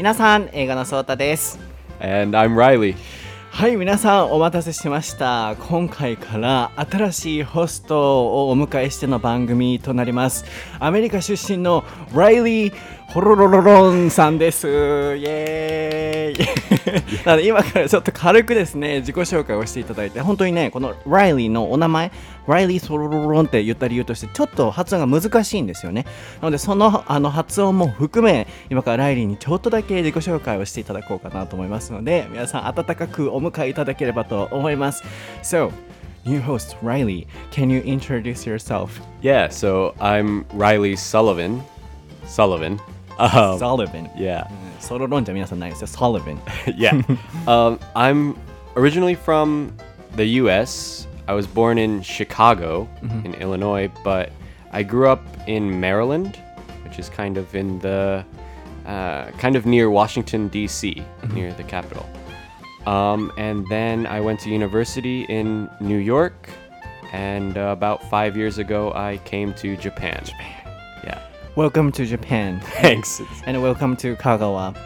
皆さん、映画のソータです。And I'm Riley. はい、皆さんお待たせしました。今回から新しいホストをお迎えしての番組となります。アメリカ出身のライリー・ホロロロロンさんです。イエーイ なので今からちょっと軽くですね、自己紹介をしていただいて、本当にね、このライリーのお名前、ライリー・ホロロロロンって言った理由として、ちょっと発音が難しいんですよね。なので、そのあの発音も含め、今からライリーにちょっとだけ自己紹介をしていただこうかなと思いますので、皆さん温かくお迎えいただければと思います。So, new host Riley, can you introduce yourself? Yeah, so I'm Riley Sullivan. Sullivan. Um, Sullivan. yeah, ソロロンじゃ皆さんないですよ。Sullivan. yeah. um, I'm originally from the U.S. I was born in Chicago, in Illinois, but I grew up in Maryland, which is kind of in the uh, kind of near Washington D.C., near the capital. Um, and then I went to university in New York, and uh, about five years ago, I came to Japan. Japan. Yeah. Welcome to Japan. Thanks. And welcome to Kagawa.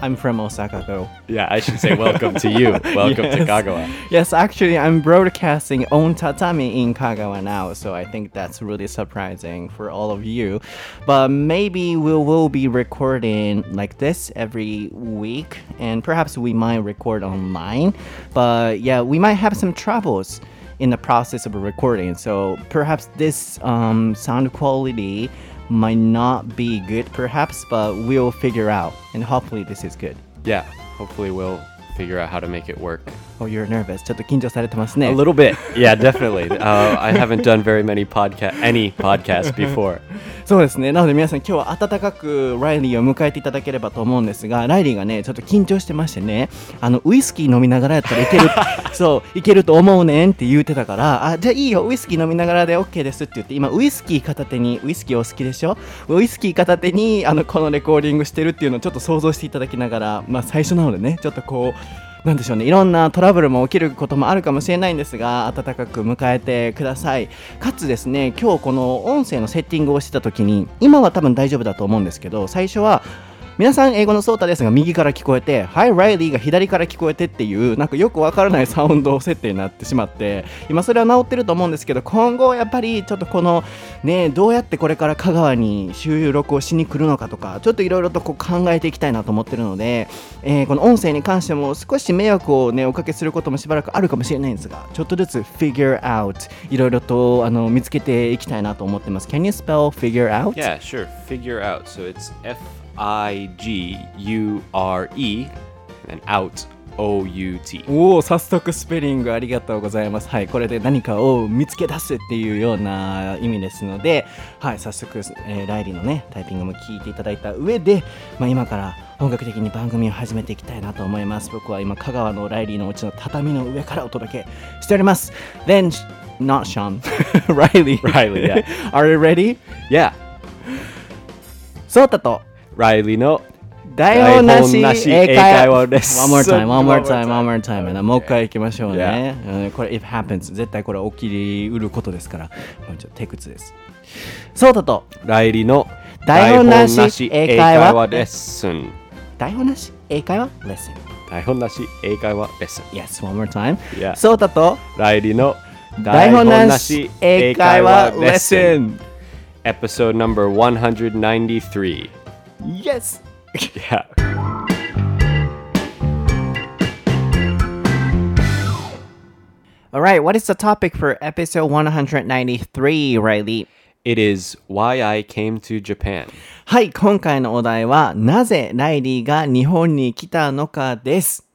I'm from Osaka though. Yeah, I should say welcome to you. Welcome to Kagawa. Yes, actually, I'm broadcasting on tatami in Kagawa now, so I think that's really surprising for all of you. But maybe we will be recording like this every week, and perhaps we might record online. But yeah, we might have some troubles in the process of recording, so perhaps this um, sound quality might not be good, perhaps, but we'll figure out, and hopefully, this is good. Yeah, hopefully we'll figure out how to make it work. Oh, you're nervous. ちょっと緊張されてますね。A little bit. Yeah, definitely. Uh, I haven't done very many podcast, any podcast before. そうですね。なので皆さん今日は温かくライリーを迎えていただければと思うんですが、ライリーがね、ちょっと緊張してましてね、あの、ウイスキー飲みながらやったらいける、そう、いけると思うねんって言ってたから、あ、じゃあいいよ、ウイスキー飲みながらで OK ですって言って、今、ウイスキー片手に、ウイスキーお好きでしょ？ウイスキー片手に、あの、このレコーディングしてるっていうのをちょっと想像していただきながら、まあ最初なのでね、ちょっとこう、なんでしょうね。いろんなトラブルも起きることもあるかもしれないんですが温かく迎えてください。かつですね今日この音声のセッティングをしてた時に今は多分大丈夫だと思うんですけど最初は皆さん英語のソータですが右から聞こえて Hi Riley が左から聞こえてっていうなんかよくわからないサウンド設定になってしまって今それは治ってると思うんですけど今後やっぱりちょっとこのねどうやってこれから香川に収録をしに来るのかとかちょっといろいろとこう考えていきたいなと思ってるので、えーこの音声に関しても少し迷惑をねおかけすることもしばらくあるかもしれないんですがちょっとずつ figure out いろいろとあの見つけていきたいなと思ってます Can you spell figure out? Yeah, sure. Figure out. So it's F I G U R E and out O U T. おお早速スペリングありがとうございますはいこれで何かを見つけ出すっていうような意味ですのではい早速、えーライリーのねタイピングも聞いていただいた上で、まあ、今から本格的に番組を始めていきたいなと思います僕は今香川のライリーのうちの畳の上からお届けしております Then not Sean Riley Riley, yeah. Are you ready? Yeah. そうたと Riley の台本なし英会話,英会話です。One more time, one more time, one more time. もう一回行きましょうね。Yeah. これ、if happens, 絶対これ起きりうることですから、もうちょっと手屈です。そうだと、Riley の台本なし英会話レッスン。台本なし英会話レッスン。台本なし英会話レッスン。Yes, one more time. Yeah. そうだと、Riley の台本なし英会話レッスン。エピソード number 193. Yes Yeah Alright, what is the topic for episode 193, Riley? It is why I came to Japan はい、今回のお題は、なぜライリーが日本に来たのかです。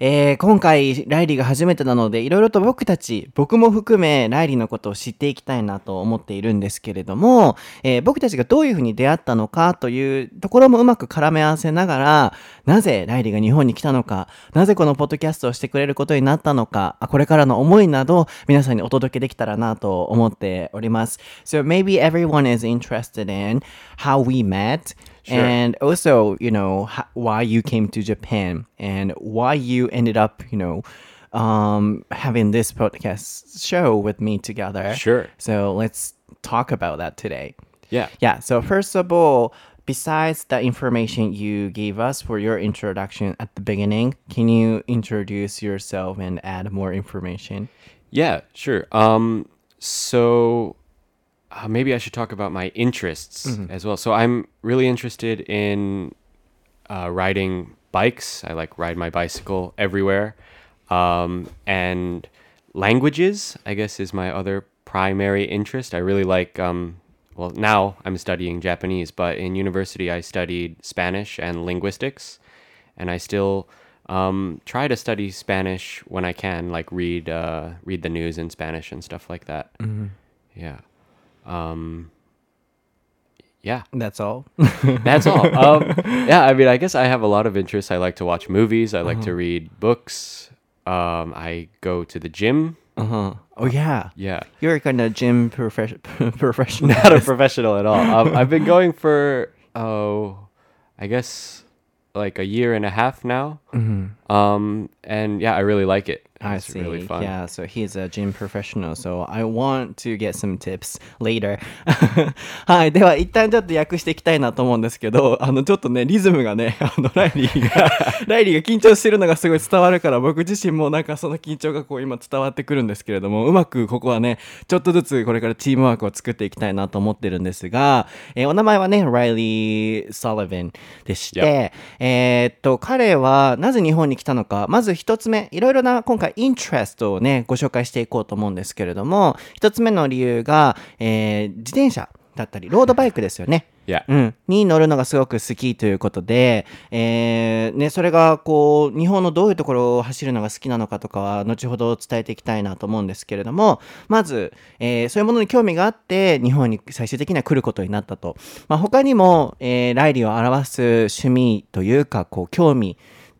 えー今回、ライリーが初めてなので、いろいろと僕たち、僕も含め、ライリーのことを知っていきたいなと思っているんですけれども、えー僕たちがどういうふうに出会ったのかというところもうまく絡め合わせながら、なぜライリーが日本に来たのか、なぜこのポッドキャストをしてくれることになったのか、これからの思いなど、皆さんにお届けできたらなと思っております。So maybe everyone is interested in how we met Sure. and also you know why you came to japan and why you ended up you know um having this podcast show with me together Sure. so let's talk about that today Yeah yeah so first of all besides the information you gave us for your introduction at the beginning, can you introduce yourself and add more information? Yeah, sure. Um, so uh, maybe I should talk about my interests as well. So I'm really interested in uh, riding bikes. I like ride my bicycle everywhere, um, and languages. I guess is my other primary interest. I really like. Um, well, now I'm studying Japanese, but in university I studied Spanish and linguistics, and I still um, try to study Spanish when I can, like read uh, read the news in Spanish and stuff like that. Yeah. Um, yeah, That's all. that's all. Um, yeah, I mean, I guess I have a lot of interests. I like to watch movies. I like to read books. Um, I go to the gym. uh-huh. Oh yeah. Yeah, You're kind of gym profe- professional. not a professional at all. Um, I've been going for oh, I guess like a year and a half now. Um, and yeah, I really like it. I see. really. Yeah, so he's a gym professional, so I want to get some tips later. はい、では一旦ちょっと訳していきたいなと思うんですけど、あのちょっとね、リズムがね、あのライリーが、ライリーが緊張してるのがすごい伝わるから、僕自身もなんかその緊張がこう今伝わってくるんですけれども、うまくここはね、ちょっとずつこれからチームワークを作っていきたいなと思ってるんですが、えーお名前はね、ライリー・サリヴンでして、えーっと、彼はなぜ日本に来たのか、まず一つ目、いろいろな今回イントレストをね、ご紹介していこうと思うんですけれども、一つ目の理由が、えー自転車だったり、ロードバイクですよね。Yeah. うん、に乗るのがすごく好きということで、えーね、それがこう日本のどういうところを走るのが好きなのかとかは後ほど伝えていきたいなと思うんですけれどもまず、えーそういうものに興味があって日本に最終的には来ることになったと、まあ、他にも、えーライリーを表す趣味というかこう興味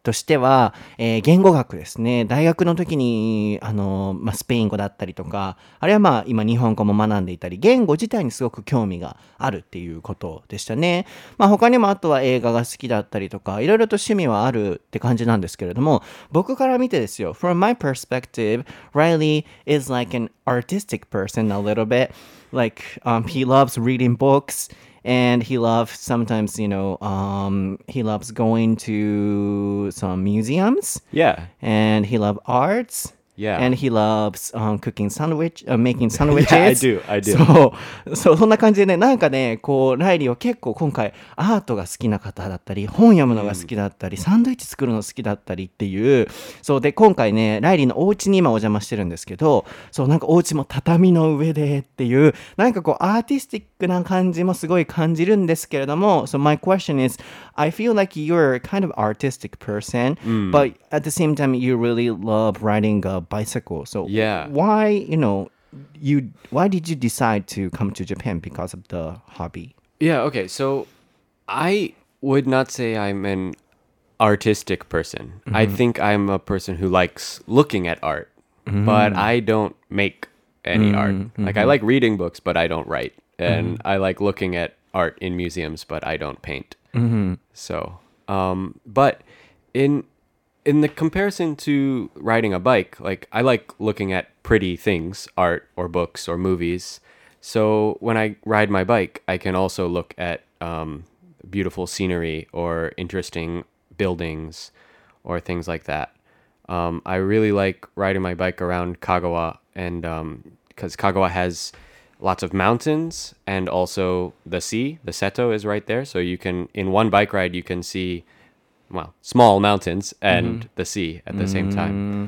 としては、えー言語学ですね。大学の時に、あの、まあ、スペイン語だったりとか、あるいはまあ、今日本語も学んでいたり、言語自体にすごく興味があるっていうことでしたね。まあ、他にもあとは映画が好きだったりとか、いろいろと趣味はあるって感じなんですけれども、僕から見てですよ、from my perspective, Riley is like an artistic person a little bit. Like, um, he loves reading books and he loves sometimes you know um, he loves going to some museums Yeah. and he loves arts Yeah. and he loves um, cooking sandwich uh, making sandwiches I do, I do. そうそうそんな感じでねなんかねこうライリーは結構今回アートが好きな方だったり本読むのが好きだったり、サンドイッチ作るの好きだったりっていうそうで今回ねライリーのお家に今お邪魔してるんですけどそうなんかお家も畳の上でっていうなんかこうアーティスティックな感じもすごい感じるんですけれども So my question is I feel like you're a kind of artistic person mm. but at the same time you really love riding a bicycle so Yeah. why you know you why did you decide to come to Japan because of the hobby? Yeah, okay. So I would not say I'm an artistic person. I mm-hmm. think I'm a person who likes looking at art, mm-hmm. but I don't make any mm, art. Like I mm-hmm. like reading books, but I don't write. And I like looking at art in museums, but I don't paint. So, um, but in in the comparison to riding a bike, like I like looking at pretty things, art or books or movies. So when I ride my bike, I can also look at um, beautiful scenery or interesting buildings or things like that. Um, I really like riding my bike around Kagawa, and because Kagawa has lots of mountains and also the sea. The Seto is right there, so you can in one bike ride you can see well small mountains and mm-hmm. the sea at the same time. Mm-hmm.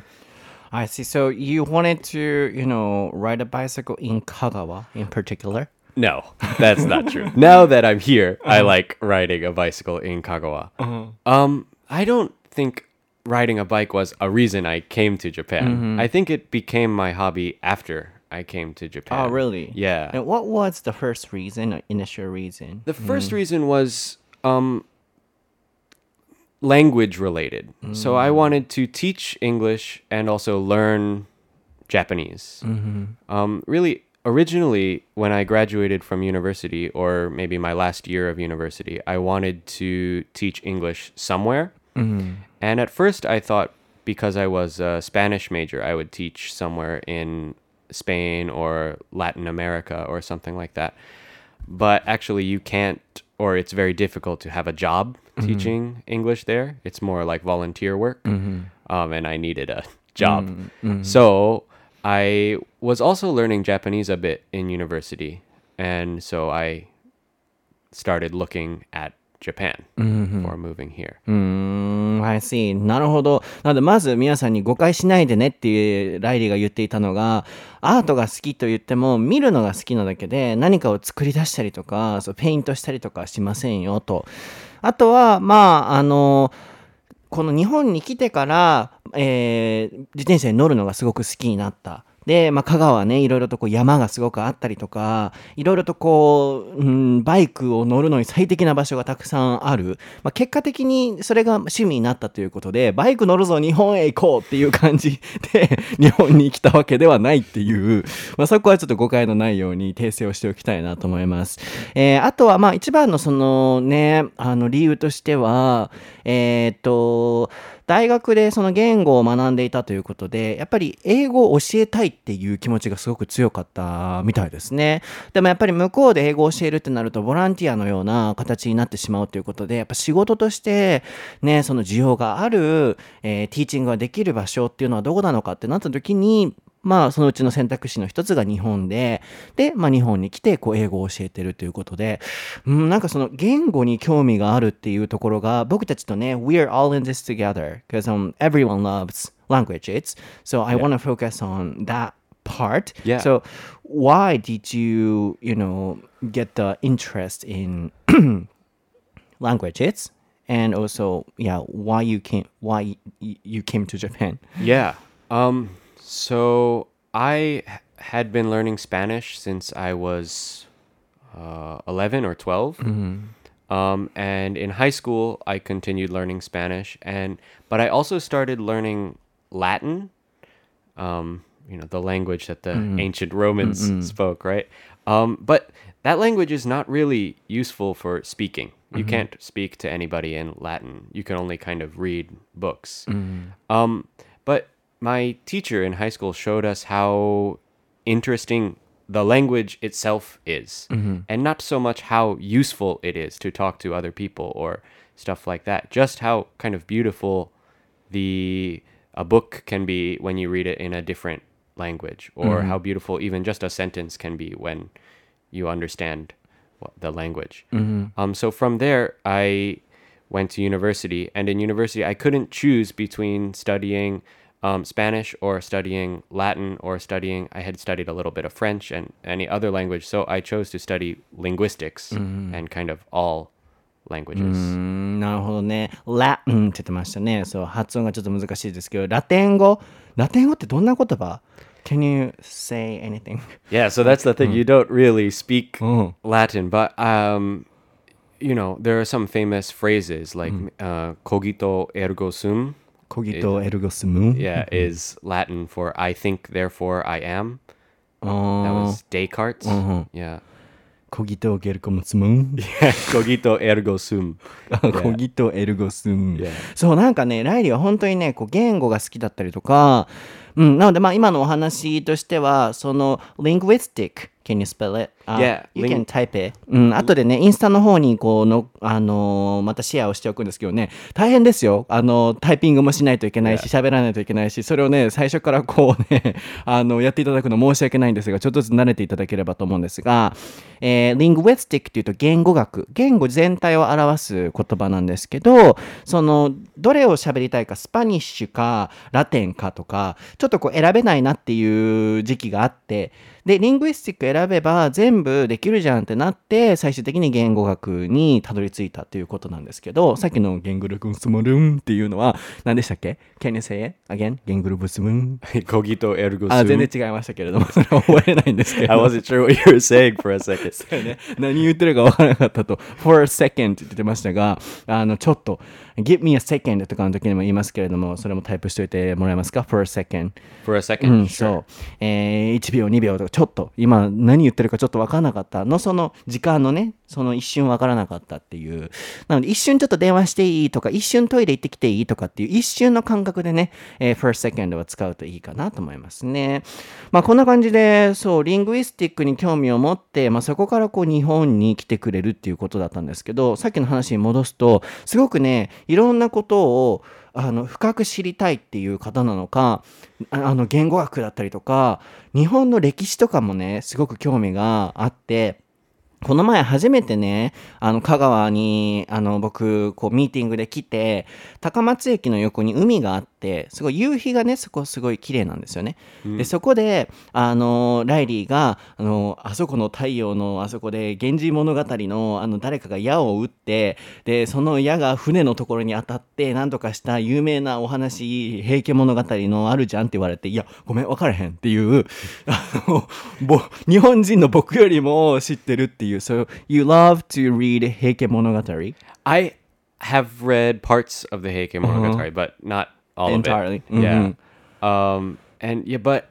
I see. So you wanted to, you know, ride a bicycle in Kagawa in particular? No, that's not true. now that I'm here, I uh-huh. like riding a bicycle in Kagawa. Uh-huh. Um, I don't think riding a bike was a reason I came to Japan. Mm-hmm. I think it became my hobby after I came to oh, Japan. Oh, really? Yeah. And what was the first reason, or initial reason? The first mm. reason was um, language related. So I mm. wanted to teach English and also learn Japanese. Mm-hmm. Um, really, originally, when I graduated from university, or maybe my last year of university, I wanted to teach English somewhere. Mm-hmm. And at first, I thought because I was a Spanish major, I would teach somewhere in Spain or Latin America or something like that. But actually, you can't or it's very difficult to have a job mm-hmm. teaching English there. It's more like volunteer work. Mm-hmm. Um, and I needed a job. Mm-hmm. So I was also learning Japanese a bit in university. And so I started looking at Japan before moving here. うーん、I see. なるほど。なので、まず皆さんに誤解しないでねっていうライリーが言っていたのが、アートが好きと言っても、見るのが好きなだけで、何かを作り出したりとか、そうペイントしたりとかしませんよと。あとは、まあ、あの、この日本に来てから、えー自転車に乗るのがすごく好きになった。で、まあ、香川はね、いろいろとこう山がすごくあったりとか、いろいろとこう、うん、バイクを乗るのに最適な場所がたくさんある。まあ、結果的にそれが趣味になったということで、バイク乗るぞ、日本へ行こうっていう感じで、日本に来たわけではないっていう、まあ、そこはちょっと誤解のないように訂正をしておきたいなと思います。えーあとは、ま、一番のそのね、あの理由としては、えーっと、大学でその言語を学んでいたということで、やっぱり英語を教えたいっていう気持ちがすごく強かったみたいですね。でもやっぱり向こうで英語を教えるってなると、ボランティアのような形になってしまうということで、やっぱ仕事として、ね、その需要がある、えーティーチングができる場所っていうのはどこなのかってなった時に、まあ、そのうちの選択肢の一つが日本で、で、まあ、日本に来て、こう、英語を教えてるということで、うん、なんかその言語に興味があるっていうところが、僕たちとね、we're all in this together, because、um, everyone loves languages, so I want to focus on that part. Yeah. So, why did you, you know, get the interest in languages? And also, yeah, why you came, why you came to Japan? Yeah. Um, so I had been learning Spanish since I was uh, 11 or 12. Um, and in high school, I continued learning Spanish, and but I also started learning Latin. Um, you know, the language that the ancient Romans spoke, right? Um, but that language is not really useful for speaking. You can't speak to anybody in Latin. You can only kind of read books. Um, but my teacher in high school showed us how interesting the language itself is, mm-hmm. and not so much how useful it is to talk to other people or stuff like that. Just how kind of beautiful the a book can be when you read it in a different language, or mm-hmm. how beautiful even just a sentence can be when you understand what, the language. Mm-hmm. Um, so from there, I went to university, and in university, I couldn't choose between studying um, Spanish or studying Latin or studying. I had studied a little bit of French and any other language, so I chose to study linguistics and kind of all languages. うーんなるほどね。ランって言ってましたね。そう、発音がちょっと難しいですけど、ラテン語ラテン語ってどんな言葉 Can you say anything? Yeah, so that's the thing. You don't really speak Mm. Latin, but um, you know there are some famous phrases like uh, "cogito ergo sum." コギトエルゴスム Yeah, is Latin for "I think, therefore I am." あ That ー was Descartes. Yeah. コギトゲルコムスムン cogito ergo sum. コギトエルゴスム Yeah. そう、なんかね、ライリーは本当にね、こう言語が好きだったりとか、うん、なのでまあ今のお話としては、その、linguistic, can you spell it? あ Yeah, you can type it. うん、後でね、インスタの方にこうの、あのーまたシェアをしておくんですけどね、大変ですよ。あの、タイピングもしないといけないし、喋らないといけないし、それをね、最初からこうね、あの、やっていただくの申し訳ないんですが、ちょっとずつ慣れていただければと思うんですが、えー、linguistic っていうと言語学、言語全体を表す言葉なんですけど、その、どれを喋りたいか、スパニッシュか、ラテンかとか、ちょっとこう選べないなっていう時期があって、で、リングイスティック選べば全部できるじゃんってなって、最終的に言語学にたどり着いたということなんですけど、さっきの言語力スムルンっていうのは何でしたっけ ?Can you say it again? 言語力スムン cogito ergo あ、sum. 全然違いましたけれども、それは覚えれないんですけ I ど。wasn't sure what you were saying for a second. ね、何言ってるか分からなかったと、for a second って言ってましたが、あの、ちょっと、give me a second とかの時にも言いますけれども、それもタイプしといてもらえますか ?for a second。For a う second, ん、sure. そう。えー、1秒、2秒とか、ちょっと、今何言ってるかちょっと分からなかったの？その時間のねその一瞬分からなかったっていうなので一瞬ちょっと電話していいとか一瞬トイレ行ってきていいとかっていう一瞬の感覚でね、えー、first second は使うといいかなと思いますねまあこんな感じでそうリングイスティックに興味を持って、まあ、そこからこう日本に来てくれるっていうことだったんですけどさっきの話に戻すとすごくねいろんなことをあの深く知りたいっていう方なのかあの言語学だったりとか日本の歴史とかもねすごく興味があってこの前初めてね、あの、香川に、あの、僕、こう、ミーティングで来て、高松駅の横に海があって、すごい夕日がね、そこすごい綺麗なんですよね。うん、で、そこで、あの、ライリーが、あの、あそこの太陽の、あそこで、源氏物語の、あの、誰かが矢を撃って、で、その矢が船のところに当たって、なんとかした有名なお話、平家物語のあるじゃんって言われて、いや、ごめん、分からへんっていう、あの、日本人の僕よりも知ってるっていう、So you love to read Heike Monogatari? I have read parts of the Heike Monogatari, uh-huh. but not all entirely. of it. Mm-hmm. Yeah. Um, and yeah, but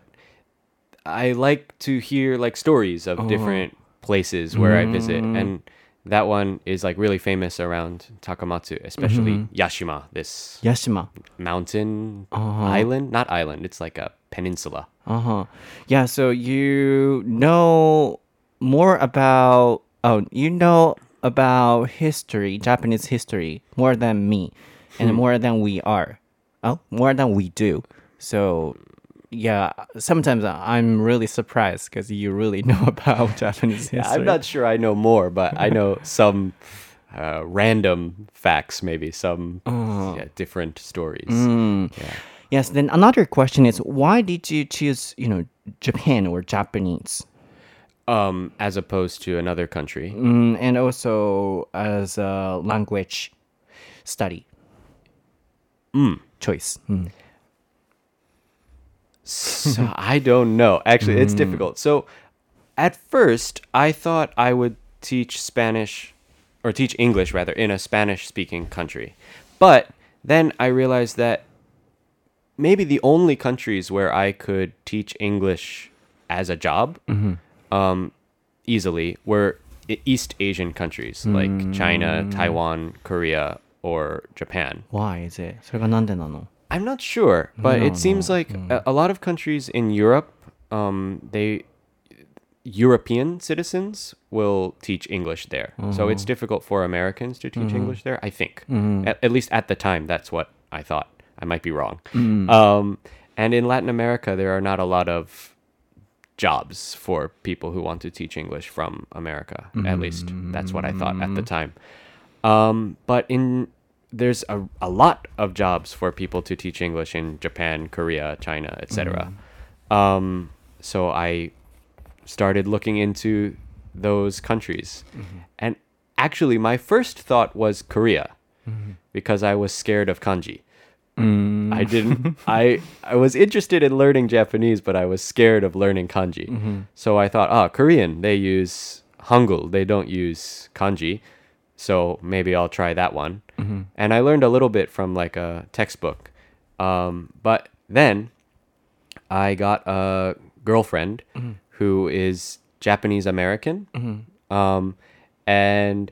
I like to hear like stories of uh-huh. different places where mm-hmm. I visit, mm. and that one is like really famous around Takamatsu, especially mm-hmm. Yashima, this Yashima mountain uh-huh. island, not island, it's like a peninsula. Uh huh. Yeah. So you know more about oh you know about history japanese history more than me and hmm. more than we are oh more than we do so yeah sometimes i'm really surprised because you really know about japanese history yeah, i'm not sure i know more but i know some uh, random facts maybe some uh, yeah, different stories mm. yeah. yes then another question is why did you choose you know japan or japanese um, as opposed to another country. Mm, and also as a language study mm. choice. Mm. So I don't know. Actually, it's mm. difficult. So at first, I thought I would teach Spanish or teach English rather in a Spanish speaking country. But then I realized that maybe the only countries where I could teach English as a job mm-hmm um, easily were East Asian countries like. China, hmm. Taiwan, Korea, or Japan. Why is it? I'm not sure, but no, it seems no. like mm. a, a, lot of countries in Europe, um, they European citizens will teach English there. So it's hmm. difficult for Americans to teach mm. English there, I think. Hmm. At, at, least at the time, that's what I thought. I might be wrong. Um, and in Latin America, there are not a lot of jobs for people who want to teach English from America. Mm-hmm. At least that's what I thought at the time. Um, but in there's a, a lot of jobs for people to teach English in Japan, Korea, China, etc. Mm-hmm. Um, so I started looking into those countries. Mm-hmm. And actually, my first thought was Korea mm-hmm. because I was scared of kanji. Mm. I didn't. I I was interested in learning Japanese, but I was scared of learning kanji. Mm-hmm. So I thought, ah, oh, Korean they use hangul, they don't use kanji. So maybe I'll try that one. Mm-hmm. And I learned a little bit from like a textbook. Um, but then I got a girlfriend mm-hmm. who is Japanese American. Mm-hmm. Um, and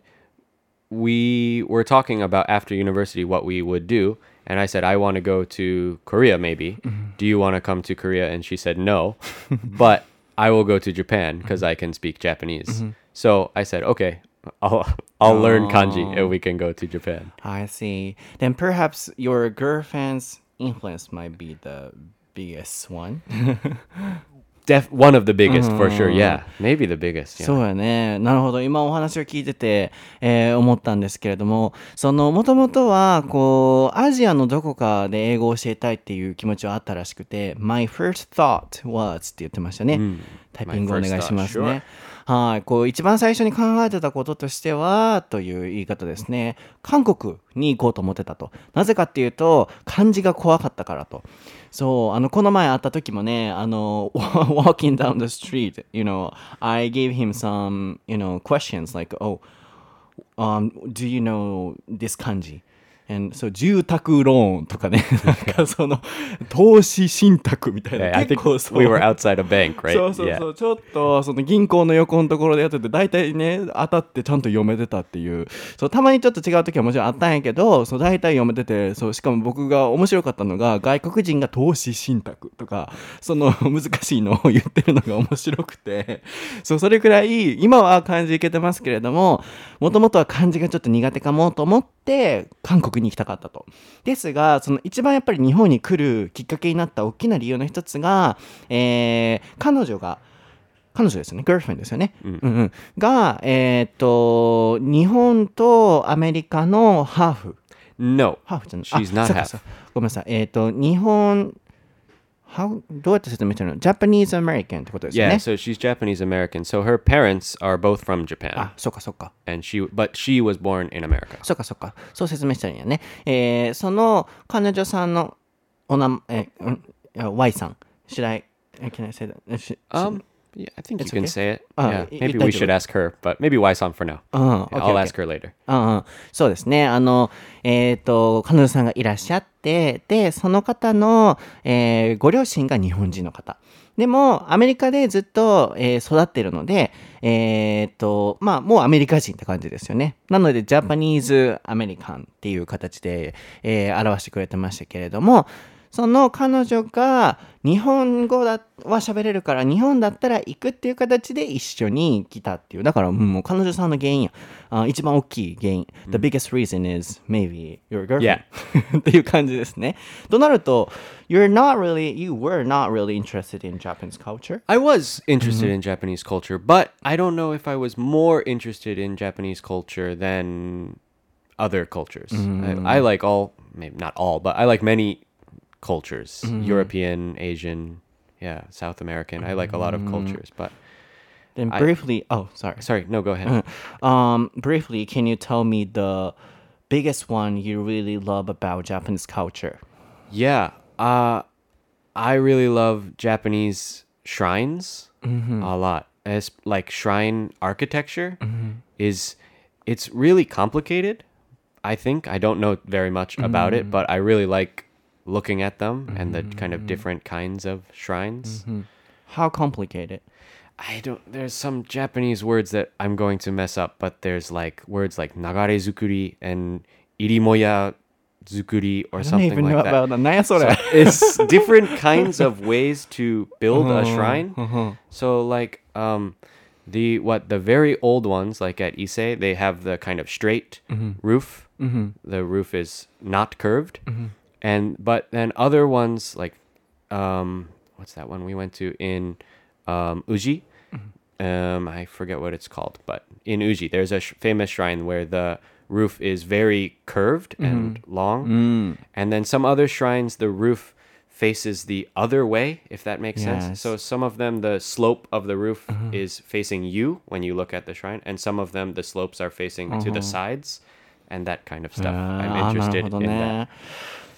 we were talking about after university what we would do and I said, I want to go to Korea, maybe. Mm-hmm. Do you want to come to Korea? And she said, no, but I will go to Japan because I can speak Japanese. Mm-hmm. So I said, okay, I'll, I'll oh. learn kanji and we can go to Japan. I see. Then perhaps your girlfriend's influence might be the biggest one. def one of the biggest for sure. Yeah, maybe the biggest. Yeah. そうやね。なるほど。今お話を聞いてて、えー、思ったんですけれども、そのもともとはこうアジアのどこかで英語を教えたいっていう気持ちはあったらしくて、My first thought was って言ってましたね。うん、タイピングお願いしますね。はい、こう一番最初に考えてたこととしてはという言い方ですね。韓国に行こうと思ってたと。なぜかっていうと漢字が怖かったからと。そう、あの、この前会った時もね、あの、walking down the street, you know, I gave him some, you know, questions like, oh, um, do you know this kanji? And そう住宅ローンとかね、なんか。その投資信託みたいな。Yeah, 結構そう。we were outside a bank, right? そうそうそう、ちょっとその銀行の横のところでやってて大体ね当たってちゃんと読めてたっていう。そうたまにちょっと違う時はもちろんあったんやけどそう大体読めててそうしかも僕が面白かったのが外国人が投資信託とかその難しいのを言ってるのが面白くて。そうそれくらい今は漢字いけてますけれどももともとは漢字がちょっと苦手かもと思って韓国に行きたかったと。ですがその一番やっぱり日本に来るきっかけになった大きな理由の一つが、えー彼女が彼女ですよね、girlfriend ですよね。うんうんが、えーっと、日本とアメリカのハーフ。No. ハーフじゃない。She's あ not half. ごめんなさい。えーっと、日本、how- どうやって説明してるのジャパニーズ・アメリカンってことですよ Yeah, ね。 so she's Japanese American. So her parents are both from Japan. あ、そうかそうか。 And she but she was born in America. そうかそうか。そう説明したらいいんやね。えーその彼女さんのお名前、えーうんいや Y さん。Should I, can I say that? し Um yeah, I think It's you can okay. say it. Uh, yeah, maybe we should ask her, but maybe Waisan for now. うん、Yeah, OK I'll OK ask her later. うんうん、そうですね。あの、えっ、と、彼女さんがいらっしゃって、で、その方の、えーご両親が日本人の方。でも、アメリカでずっと、えー育ってるので、えっ、と、まあ、もうアメリカ人って感じですよね。なので、ジャパニーズ・アメリカンっていう形で、えー表してくれてましたけれども、その彼女が日本語だは喋れるから日本だったら行くっていう形で一緒に来たっていうだからうんもう彼女さんの原因やあ一番大きい原因、The biggest reason is maybe your girlfriend、っていう感じですねとなると You're not really you were not really interested in Japanese culture I was interested in Japanese culture, but I don't know if I was more interested in Japanese culture than other cultures. I, I like all, maybe not all, but I like many cultures mm-hmm. European, Asian, yeah, South American. I like a lot of mm-hmm. cultures, but then briefly oh sorry sorry, no, go ahead. um briefly can you tell me the biggest one you really love about Japanese culture Yeah. Uh I really love Japanese shrines mm-hmm. a lot. It's like shrine architecture is it's really complicated. I think I don't know very much about it, but I really like looking at them and the kind of different kinds of shrines. How complicated? I don't. There's some Japanese words that I'm going to mess up, but there's like words like nagare zukuri and irimoya zukuri or something like that. So it's different kinds of ways to build a shrine. So like um, the what the very old ones, like at Ise, they have the kind of straight roof. The roof is not curved, and but then other ones like um, what's that one we went to in um, Uji? Mm-hmm. Um, I forget what it's called, but in Uji, there's a sh- famous shrine where the roof is very curved mm-hmm. and long, mm. and then some other shrines the roof faces the other way, if that makes yes. sense. So some of them, the slope of the roof uh-huh. is facing you when you look at the shrine, and some of them, the slopes are facing uh-huh. to the sides, and that kind of stuff. Uh, I'm interested in that.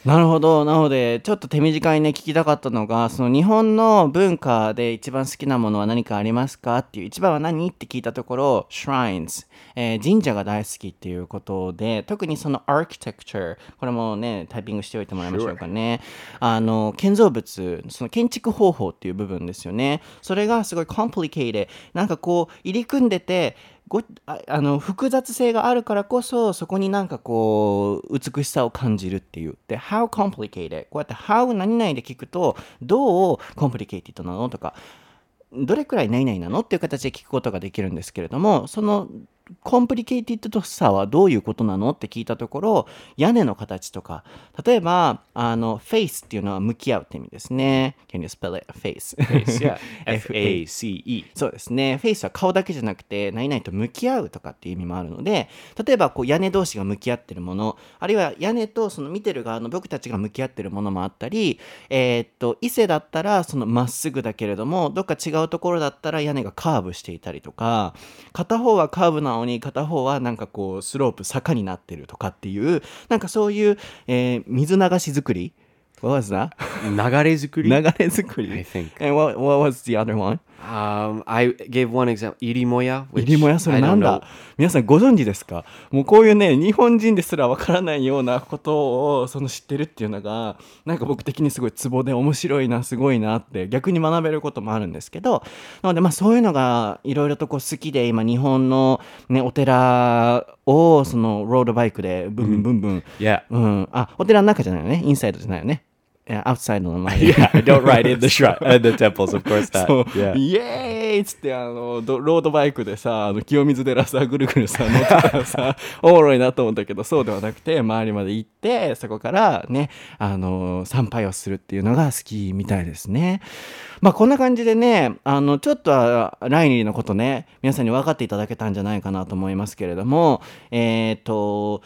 ね。なるほど。なので、ちょっと手短にね、聞きたかったのが、その日本の文化で一番好きなものは何かありますか？っていう、一番は何？って聞いたところ、shrines、えー神社が大好きっていうことで、特にその architecture、これもね、タイピングしておいてもらいましょうかね。あの、建造物、その建築方法っていう部分ですよね。それがすごい complicated。なんかこう、入り組んでて、ごああの複雑性があるからこそそこになんかこう美しさを感じるっていう。で How complicated こうやって How 何々で聞くとどうコンプリケイティッドなの？とかどれくらい何々なの？っていう形で聞くことができるんですけれどもその complicated さはどういうことなのって聞いたところ屋根の形とか例えばあの face っていうのは向き合うって意味ですね Can you spell it? face Yeah, F A C E. そうですね。 face は顔だけじゃなくて、何々と向き合うとかっていう意味もあるので、例えばこう屋根同士が向き合ってるもの、あるいは屋根とその見てる側の僕たちが向き合ってるものもあったり、えーっと、伊勢だったらそのまっすぐだけれども、どっか違うところだったら屋根がカーブしていたりとか、片方はカーブなに片方はなんかこうスロープ坂になってるとかっていうなんかそういう、えー、水流し作り？What was that? 流れ作り？流れ作り I think. And what, what was the other one? Um, I gave one example. Irimoya. 入 Which りもやそれなん.だ？皆さんご存知ですか？もうこういうね日本人ですらわからないようなことをその知ってるっていうのがなんか僕的にすごいツボで面白いなすごいなって逆に学べることもあるんですけどなのでまあそういうのがいろいろとこう好きで今日本の、ね、お寺をそのロードバイクでブンブンブンブン、Yeah. うん、あお寺の中じゃないよね？インサイドじゃないよね？アウトサイドの前 Yeah. Don't ride in the shrine, uh, the temples, of course. That. そう Yeah. イエーイっつってあのドロードバイクでさあの清水寺さぐるぐるさ乗ってたらさ おもろいなと思ったけどそうではなくて周りまで行ってそこからねあの参拝をするっていうのが好きみたいですね。まあこんな感じでねあのちょっとはライニーのことね皆さんに分かっていただけたんじゃないかなと思いますけれどもえっ、と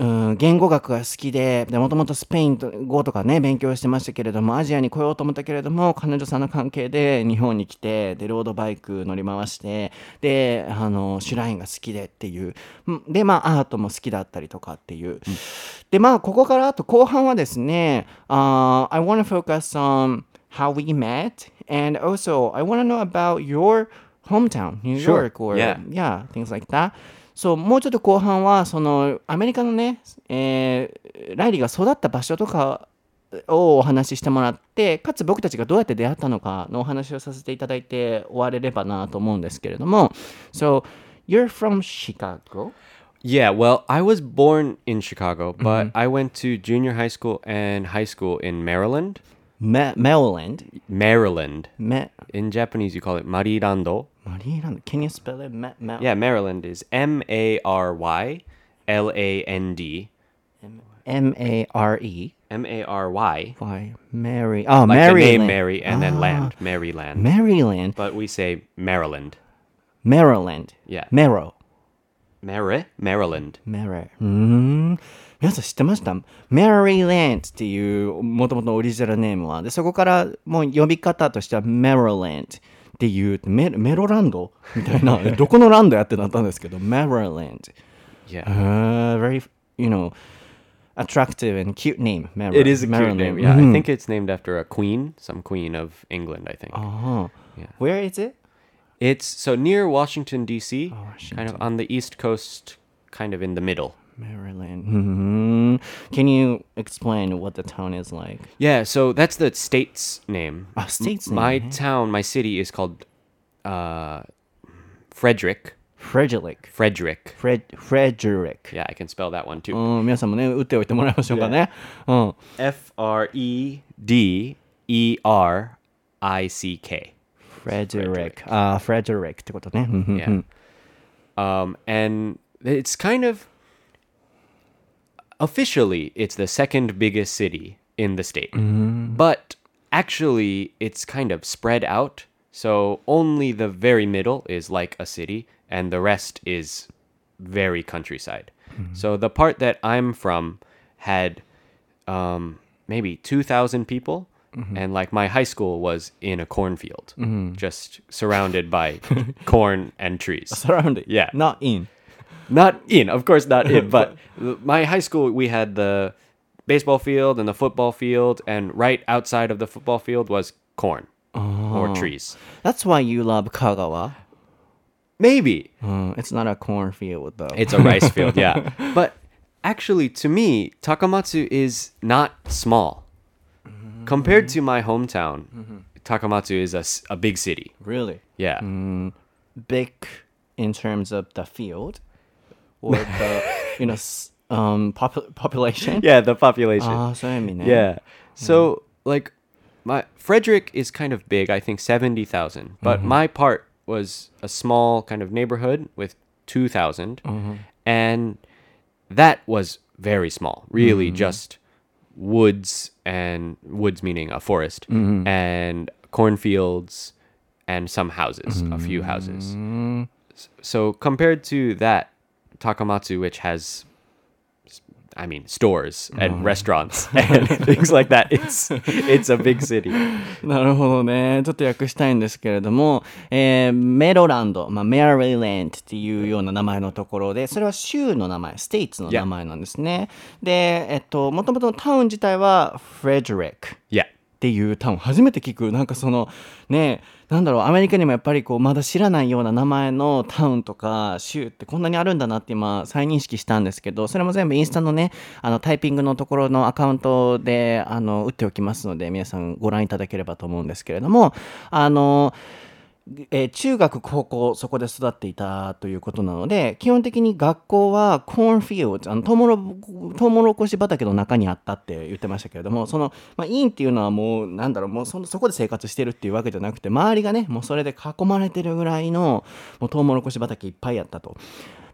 うん、言語学が好きででもともとスペイン語とかね勉強してましたけれどもアジアに来ようと思ったけれども彼女さんの関係で日本に来てでロードバイク乗り回してであのシュラインが好きでっていううんでまあアートも好きだったりとかっていう、でまあここからあと後半はですね、uh, I want to focus on how we met and also I want to know about your hometown New Sure. York or Yeah. yeah, things like that. そうもうちょっと後半はそのアメリカのね、えーライリーが育った場所とかをお話ししてもらってかつ僕たちがどうやって出会ったのかのお話をさせていただいて終われればなと思うんですけれども So you're from Chicago? Yeah, well, I was born in Chicago, but I went to junior high school and high school in Maryland. Ma- Maryland. Maryland. Ma- In Japanese, you call it Marirando. Marirando. Can you spell it? Ma- Ma- Yeah, Maryland is M A R Y L A N D. M A R E. M A R Y. Why Mary? Oh, Like the name Mary and then ah. land. Maryland. Maryland. but we say Maryland. Maryland. Yeah. Mero. Mary? Maryland. Marrow. Mm. 皆さん知ってましたメリーランドっていうもともとオリジナルネームは。で、そこからもう呼び方としてはメロランドっていうメ、メロランドみたいな、どこのランドやってなったんですけど、メロランド。Yeah.、Uh, very, you know, attractive and cute name. It is a cute name. Yeah. I mm-hmm. think it's named after a queen, some queen of England, I think. huh. Yeah. Where is it? It's so near Washington D.C., oh, kind of on the east coast, kind of in the middle. Maryland. Mhm. Can you explain what the town is like? Yeah, so that's the state's name. Ah, state's M- My name, eh? town, my city is called uh, Frederick. Frederick. Frederick. Fred Frederick. Yeah, I can spell that one too. うん、皆さんもね、打っておいてもらいましょうかね。うん。 F R E D E R I C K. Frederick. ああ、Frederick ってことね。うんうんう Yeah. ん Um, and it's kind of officially it's the second biggest city in the state, mm-hmm. but actually it's kind of spread out. So only the very middle is like a city, and the rest is very countryside. Mm-hmm. So the part that I'm from had um, maybe 2,000 people. Mm-hmm. And like my high school was in a cornfield, just surrounded by corn and trees. Surrounded. Yeah. Not in. Not in, of course, not in. But my high school, we had the baseball field and the football field, and right outside of the football field was corn or oh. trees. That's why you love Kagawa. Maybe Mm, it's not a cornfield though. it's a rice field, yeah. But actually, to me, Takamatsu is not small mm-hmm. compared to my hometown. Mm-hmm. Takamatsu is a big city. really Yeah. Hmm, big in terms of the field or the you know um pop- population? yeah, the population. Ah, 아, 소염이네. Yeah. So like my Frederick is kind of big, I think 70,000, but mm-hmm. my part was a small kind of neighborhood with 2,000 mm-hmm. and that was very small. Really mm-hmm. just woods and woods meaning a forest and cornfields and some houses, a few houses. So compared to that, Takamatsu which has I mean, stores and restaurants and things like that. It's it's a big city. なるほどね。ちょっと訳したいんですけれども、えーメロランド、まあ、メリーランドっていうような名前のところで、それは州の名前、ステイツの名前なんですね。で、えっと、もともとタウン自体はフレデリック。Yeah. っていうタウン初めて聞く。なんかそのねなんだろうアメリカにもやっぱりこうまだ知らないような名前のタウンとか州ってこんなにあるんだなって今再認識したんですけどそれも全部インスタのねあのタイピングのところのアカウントであの打っておきますので皆さんご覧いただければと思うんですけれどもあのえー中学高校そこで育っていたということなので基本的に学校はコーンフィールドあのトウモロトウモロコシ畑の中にあったって言ってましたけれどもその、まあ、インっていうのはもうなんだろうもうそそこで生活してるっていうわけじゃなくて周りがねもうそれで囲まれてるぐらいのもうトウモロコシ畑いっぱいあったと。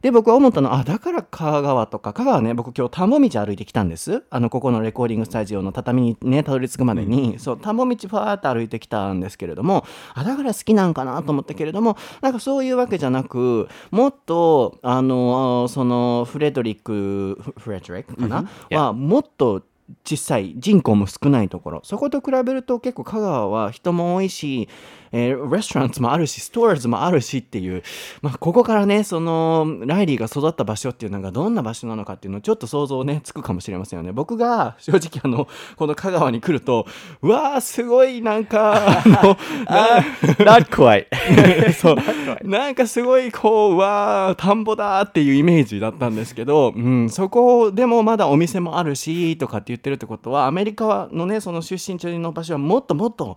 で僕は思ったのはあだから香川とか香川ね僕今日田んぼ道歩いてきたんです。あのここのレコーディングスタジオの畳にねたどり着くまでに、そう田んぼ道ファーって歩いてきたんですけれどもあだから好きなんかなと思ったけれどもなんかそういうわけじゃなくもっとあのそのフレドリックフフレドリックかな、Yeah. はもっと小さい人口も少ないところ。そこと比べると結構香川は人も多いし、えーレストランもあるしストアーズもあるしっていう、まあ、ここからねそのライリーが育った場所っていうのがどんな場所なのかっていうのをちょっと想像ねつくかもしれませんよね。僕が正直あのこの香川に来るとうわーすごいなんかあの Not quite. そう。なんかすごいこううわー田んぼだっていうイメージだったんですけど、うん、そこでもまだお店もあるしとかって言ってるってことはアメリカのねその出身地の場所はもっともっと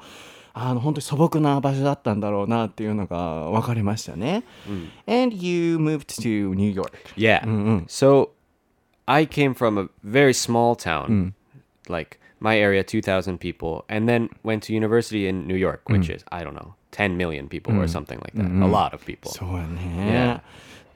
あの本当に素朴な場所だったんだろうなっていうのが分かりましたね。And you moved to New York. Yeah. So I came from a very small town, like my area, 2,000 people, and then went to university in New York, which is, I don't know, 10 million people or something like that. A lot of people. そうやね Yeah.。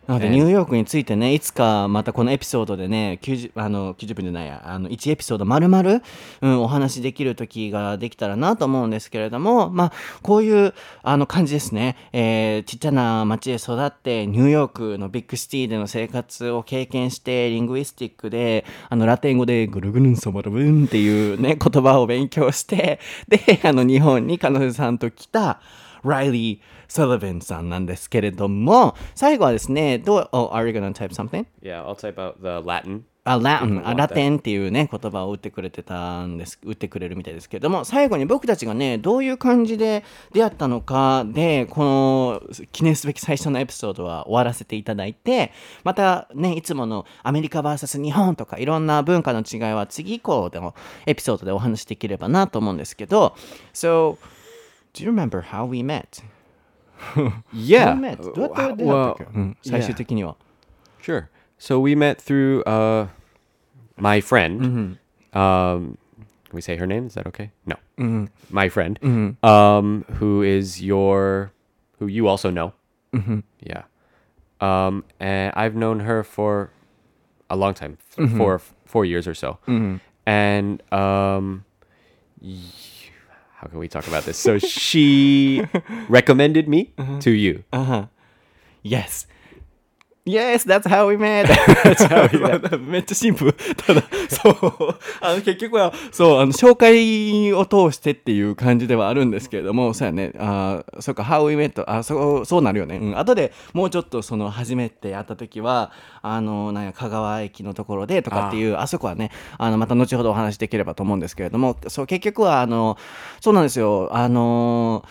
なのでニューヨークについてねいつかまたこのエピソードでね 90, あの90分じゃないやあの1エピソード丸々、うん、お話しできる時ができたらなと思うんですけれどもまあこういうあの感じですね、えーちっちゃな町で育ってニューヨークのビッグシティでの生活を経験してリングイスティックであのラテン語でグルグルンソバルブンっていうね言葉を勉強してであの日本に彼女さんと来たライリー・サリヴァンさんなんですけれども、最後はですね、どう、oh, are you gonna type something? Yeah, I'll type out the Latin. あ、ラン、ラテンっていうね、言葉を打ってくれてたんです、打ってくれるみたいですけれども、最後に僕たちがね、どういう感じで出会ったのかで、この記念すべき最初のエピソードは終わらせていただいて、またね、いつものアメリカ VS 日本とかいろんな文化の違いは次以降でのエピソードでお話しできればなと思うんですけど、So, do you remember how we met? Yeah. How we met? どうやって出会ったっけ Well, うん最終 yeah. 的には。 Sure. So we met through uh, my friend. Um, can we say her name? Is that okay? No. My friend, um, who is your, who you also know. Yeah. Um, and I've known her for a long time, f- four four years or so. And um, y- how can we talk about this? So she recommended me to you. Uh huh. Yes. Yes, that's how we met. めっちゃシンプル。ただ、そう、あの結局は、そう、あの紹介を通してっていう感じではあるんですけれども、そうやね、あーそうか、how we met、あそう、そうなるよね。うん、後でもうちょっとその初めて会った時は、あの、なんや、香川駅のところでとかっていう、あそこはね、あの、また後ほどお話しできればと思うんですけれども、そう、結局は、あの、そうなんですよ、あの、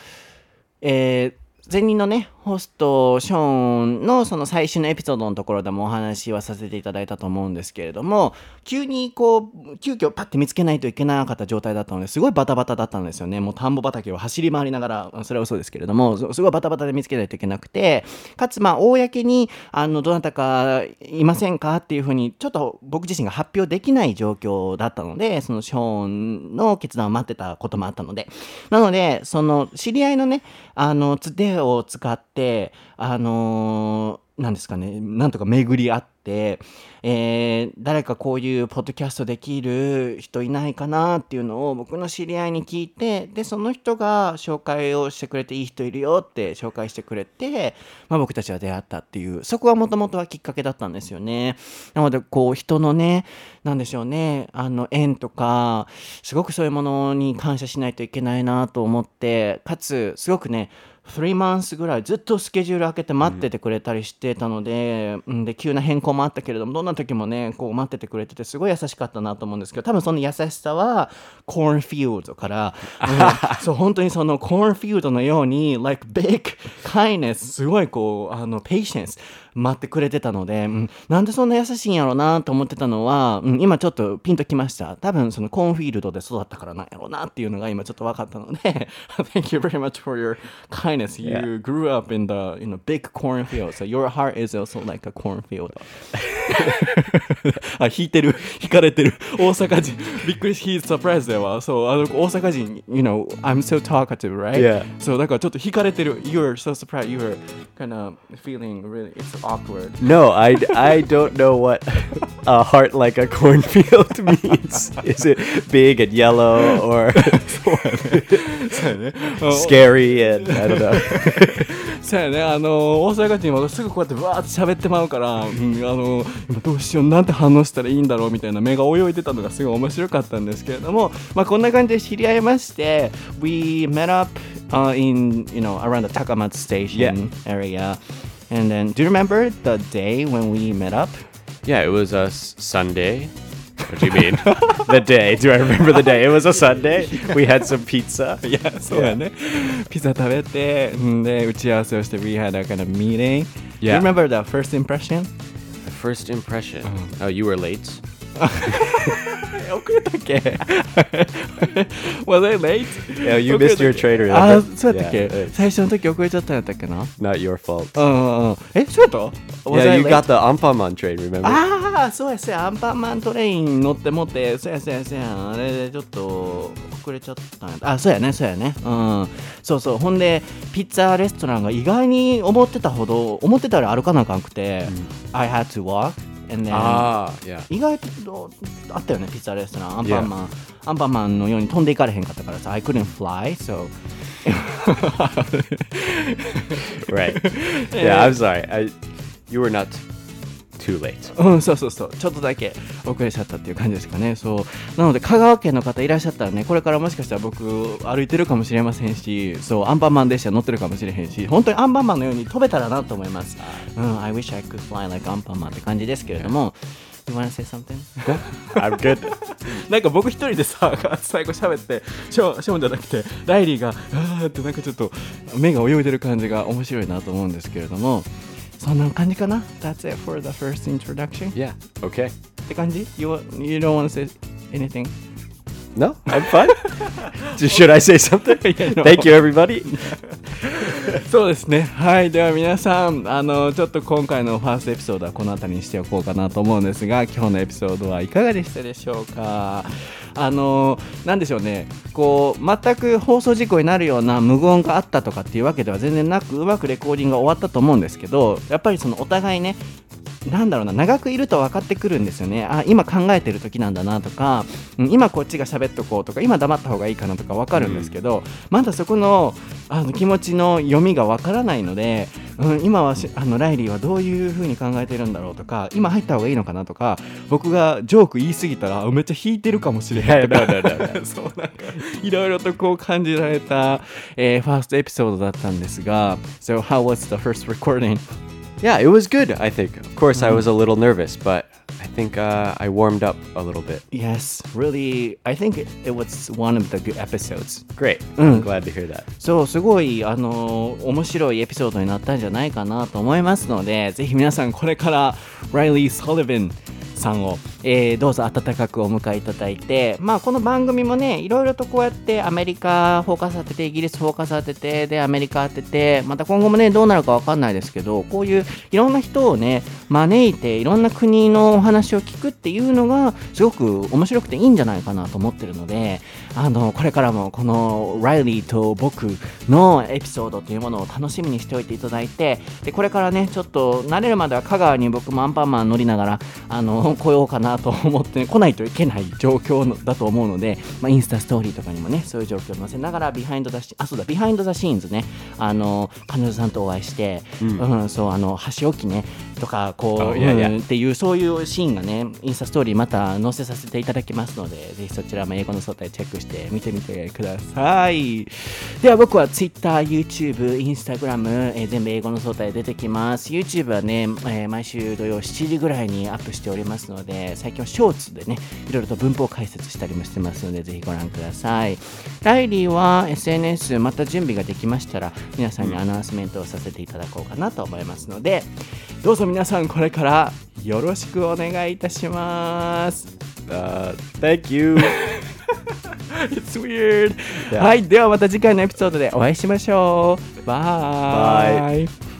えー前任のね、ホスト、ショーンのその最終のエピソードのところでもお話はさせていただいたと思うんですけれども、急にこう、急遽パッて見つけないといけなかった状態だったので、す。ごいバタバタだったんですよね。もう田んぼ畑を走り回りながら、それは嘘ですけれども、すごいバタバタで見つけないといけなくて、かつまあ、公に、あの、どなたかいませんかっていうふうに、ちょっと僕自身が発表できない状況だったので、そのショーンの決断を待ってたこともあったので、なので、その知り合いのね、あの、つを使って、あのーなんですかね、なんとか巡り合って、えー誰かこういうポッドキャストできる人いないかなっていうのを僕の知り合いに聞いて、で、その人が紹介をしてくれていい人いるよって紹介してくれて、まあ僕たちは出会ったっていう、そこはもともとはきっかけだったんですよね。なので、こう人のね、なんでしょうね、あの縁とか、すごくそういうものに感謝しないといけないなと思って、かつ、すごくね、3 months ぐらいずっとスケジュール開けて待っててくれたりしてたので,、うん、で急な変更もあったけれどもどんな時もねこう待っててくれててすごい優しかったなと思うんですけど多分その優しさはコーンフィールドから、うんそう本当にそのコーンフィールドのように like big kindness すごいこうあの patience 待ってくれてたので、うん、なんでそんな優しいんやろうなと思ってたのは、うん、今ちょっとピンときました。多分そのコーンフィールドで育ったからなんやろうなっていうのが今ちょっと分かったので Thank you very much for your kindness you Yeah. grew up in the you know big cornfield so your heart is also like a cornfield あ弾いてる弾かれてる大阪人びっくりし he's surprised だわそうあの大阪人 you know I'm so talkative right Yeah. そうだからちょっと弾かれてる you're so surprised you're kind of feeling really it's awkward No, I, I don't know what a heart like a cornfield means. Is it big and yellow or そうやね scary and I don't know. そうやねあの大阪人はすぐこうやってわーって喋ってまうから、うん、あの今どうしようなんて反応したらいいんだろうみたいな目が泳いでたのがすごい面白かったんですけれどもまあこんな感じで知り合いまして We met up、uh, in you know around the Takamatsu station area and then do you remember the day when we met up? Yeah, it was a Sunday. What do you mean? the day. Do I remember the day? It was a Sunday. We had some pizza. いやそうやねピザ食べてんで打ち合わせをして We had a kind of meeting Do you Yeah. remember the first impression? First impression. Oh, you were late. 遅れたっけ？Was I late? Yeah, you missed た your っけ？train, あ?そうやったっけ？Yeah, uh, 最初の時遅れちゃったんやったっけな？Not your fault. うんうんうん。えそうやった？Yeah, you got the Ampaman train, remember? ああそうやそうや。アンパンマントレイン乗ってもってそうやそうやそうや。あれでちょっと遅れちゃったんやあそうやねそうやね。うん。そうそう。ほんでピッツァレストランが意外に思ってたほど思ってたより歩かなあかんくて、I had to walk and then Ah, yeah. 意外とあったよねピッツァレストランアンパンマン、アンパンマンのように飛んでいかれへんかったからさ I couldn't fly so Right. Yeah, I'm sorry. I, you were not too late. うん、そうそうそう、ちょっとだけ遅れちゃったっていう感じですかね。そう。なので、香川県の方いらっしゃったらね、これからもしかしたら僕、歩いてるかもしれませんし、そう、アンパンマン列車乗ってるかもしれへんし、本当にアンパンマンのように飛べたらなと思います。うん、I wish I could fly like アンパンマンって感じですけれども、You wanna say something? I'm good. なんか僕一人でさ、最後喋って、ショショーンじゃなくて、ライリーが、あーってなんかちょっと目が泳いでる感じが面白いなと思うんですけれども、そんな感じかな ?That's it for the first introduction. Yeah. Okay. って感じ you, you don't want to say anything? No, I'm fine. Should I say something? Thank you, everybody. そうですね。はい。では皆さん、あの、ちょっと今回のファーストエピソードはこの辺りにしておこうかなと思うんですが、今日のエピソードはいかがでしたでしょうかあの、なんでしょうね。こう、全く放送事故になるような無言があったとかっていうわけでは全然なく、うまくレコーディングが終わったと思うんですけど、やっぱりそのお互いね、なんだろうな長くいると分かってくるんですよねあ今考えてる時なんだなとかうん今こっちが喋っとこうとか今黙った方がいいかなとか分かるんですけど、まだそこのあの気持ちの読みが分からないので、うん、今はしあのライリーはどういう風に考えてるんだろうとか今入った方がいいのかなとか僕がジョーク言い過ぎたらめっちゃ引いてるかもしれないとか. そうなんかいろいろとこう感じられた、えーファーストエピソードだったんですが So how was the first recording? Yeah, it was good, I think. Of course, I was a little nervous, but I think uh, I warmed up a little bit. Yes, really. I think it, it was one of the good episodes. Great. I'm glad to hear that. そう、すごい、あのー面白いエピソードになったんじゃないかなと思いますので、ぜひ皆さんこれからライリー・ソリヴンさんを、えーどうぞ温かくお迎えいただいて、まあこの番組もね、いろいろとこうやってアメリカフォーカス当てて、イギリスフォーカス当てて、で、アメリカ当てて、また今後もね、どうなるかわかんないですけど、こういういろんな人をね、招いて、いろんな国のお話を聞くっていうのが、すごく面白くていいんじゃないかなと思ってるので、あの、これからもこのライリーと僕のエピソードというものを楽しみにしておいていただいて、で、これからね、ちょっと慣れるまでは香川に僕もアンパンマン乗りながら、あの、来ようかなと思って、来ないといけない状況のだと思うので、まあ、インスタストーリーとかにもね、そういう状況を載せながら、 behind the sce- あ、そうだ、 behind the scenes ね、あの、彼女さんとお会いして、うん、そう、あの、箸置きね、とかこう、Oh, yeah, うん yeah. っていうそういうシーンがねインスタストーリーまた載せさせていただきますのでぜひそちらも英語の総体チェックして見てみてくださいでは僕は Twitter、YouTube、Instagram、えー全部英語の総体出てきます YouTube はね、えー毎週土曜7時ぐらいにアップしておりますので最近はショーツでねいろいろと文法解説したりもしてますのでぜひご覧くださいライリーは SNS また準備ができましたら皆さんにアナウンスメントをさせていただこうかなと思いますのでどうぞ皆さんこれからよろしくお願いいたします。Uh, thank you. It's weird. はい、ではまた次回のエピソードでお会いしましょう。バイ。